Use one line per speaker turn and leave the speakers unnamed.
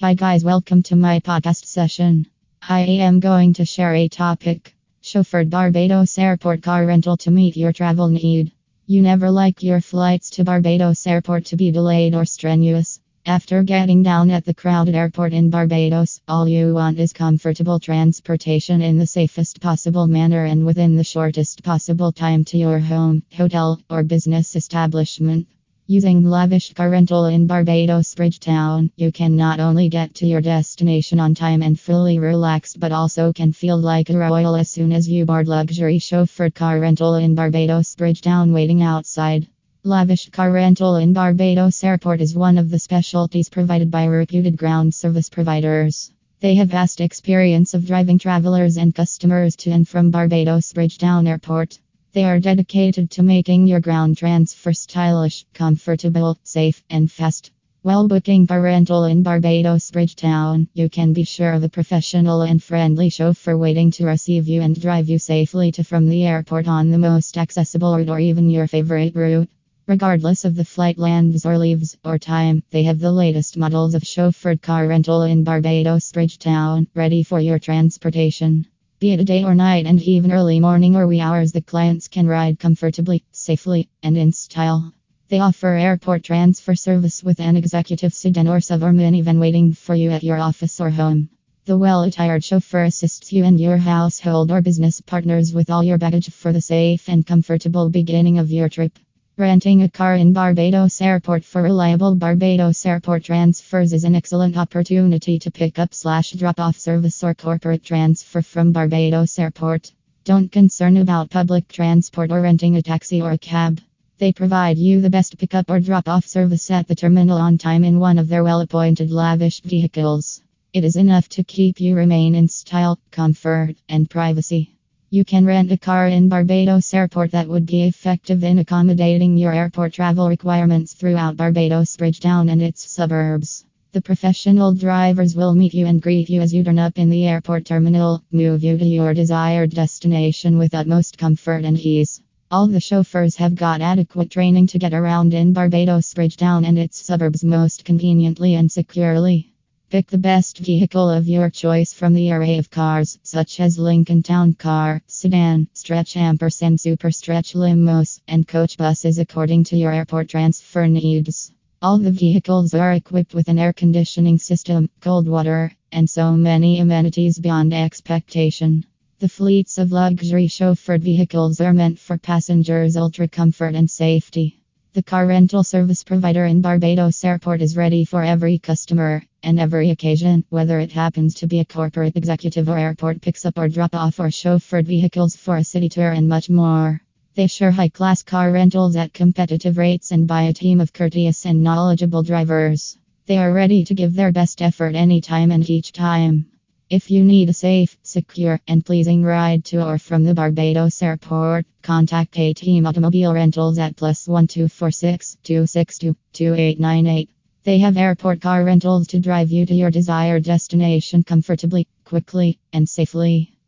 Hi, guys, welcome to my podcast session. I am going to share a topic chauffeured Barbados Airport car rental to meet your travel need. You never like your flights to Barbados Airport to be delayed or strenuous. After getting down at the crowded airport in Barbados, all you want is comfortable transportation in the safest possible manner and within the shortest possible time to your home, hotel, or business establishment. Using lavish car rental in Barbados Bridgetown, you can not only get to your destination on time and fully relaxed, but also can feel like a royal as soon as you board luxury chauffeured car rental in Barbados Bridgetown waiting outside. Lavish car rental in Barbados Airport is one of the specialties provided by reputed ground service providers. They have vast experience of driving travelers and customers to and from Barbados Bridgetown Airport. They are dedicated to making your ground transfer stylish, comfortable, safe, and fast. While booking car rental in Barbados Bridgetown, you can be sure of a professional and friendly chauffeur waiting to receive you and drive you safely to from the airport on the most accessible route or even your favorite route. Regardless of the flight lands or leaves or time, they have the latest models of chauffeured car rental in Barbados Bridgetown, ready for your transportation. Be it a day or night and even early morning or wee hours, the clients can ride comfortably, safely, and in style. They offer airport transfer service with an executive sedan or sub or minivan waiting for you at your office or home. The well attired chauffeur assists you and your household or business partners with all your baggage for the safe and comfortable beginning of your trip. Renting a car in Barbados Airport for reliable Barbados Airport transfers is an excellent opportunity to pick up slash drop off service or corporate transfer from Barbados Airport. Don't concern about public transport or renting a taxi or a cab. They provide you the best pickup or drop off service at the terminal on time in one of their well appointed lavish vehicles. It is enough to keep you remain in style, comfort, and privacy. You can rent a car in Barbados Airport that would be effective in accommodating your airport travel requirements throughout Barbados Bridgetown and its suburbs. The professional drivers will meet you and greet you as you turn up in the airport terminal, move you to your desired destination with utmost comfort and ease. All the chauffeurs have got adequate training to get around in Barbados Bridgetown and its suburbs most conveniently and securely. Pick the best vehicle of your choice from the array of cars, such as Lincoln Town Car, Sedan, Stretch Ampersand Super Stretch Limos, and Coach Buses according to your airport transfer needs. All the vehicles are equipped with an air conditioning system, cold water, and so many amenities beyond expectation. The fleets of luxury chauffeured vehicles are meant for passengers' ultra comfort and safety. The car rental service provider in Barbados Airport is ready for every customer and every occasion, whether it happens to be a corporate executive or airport picks up or drop off or chauffeured vehicles for a city tour and much more. They share high class car rentals at competitive rates and by a team of courteous and knowledgeable drivers. They are ready to give their best effort anytime and each time. If you need a safe, secure, and pleasing ride to or from the Barbados airport, contact A Team Automobile Rentals at plus 1246 262 2898. They have airport car rentals to drive you to your desired destination comfortably, quickly, and safely.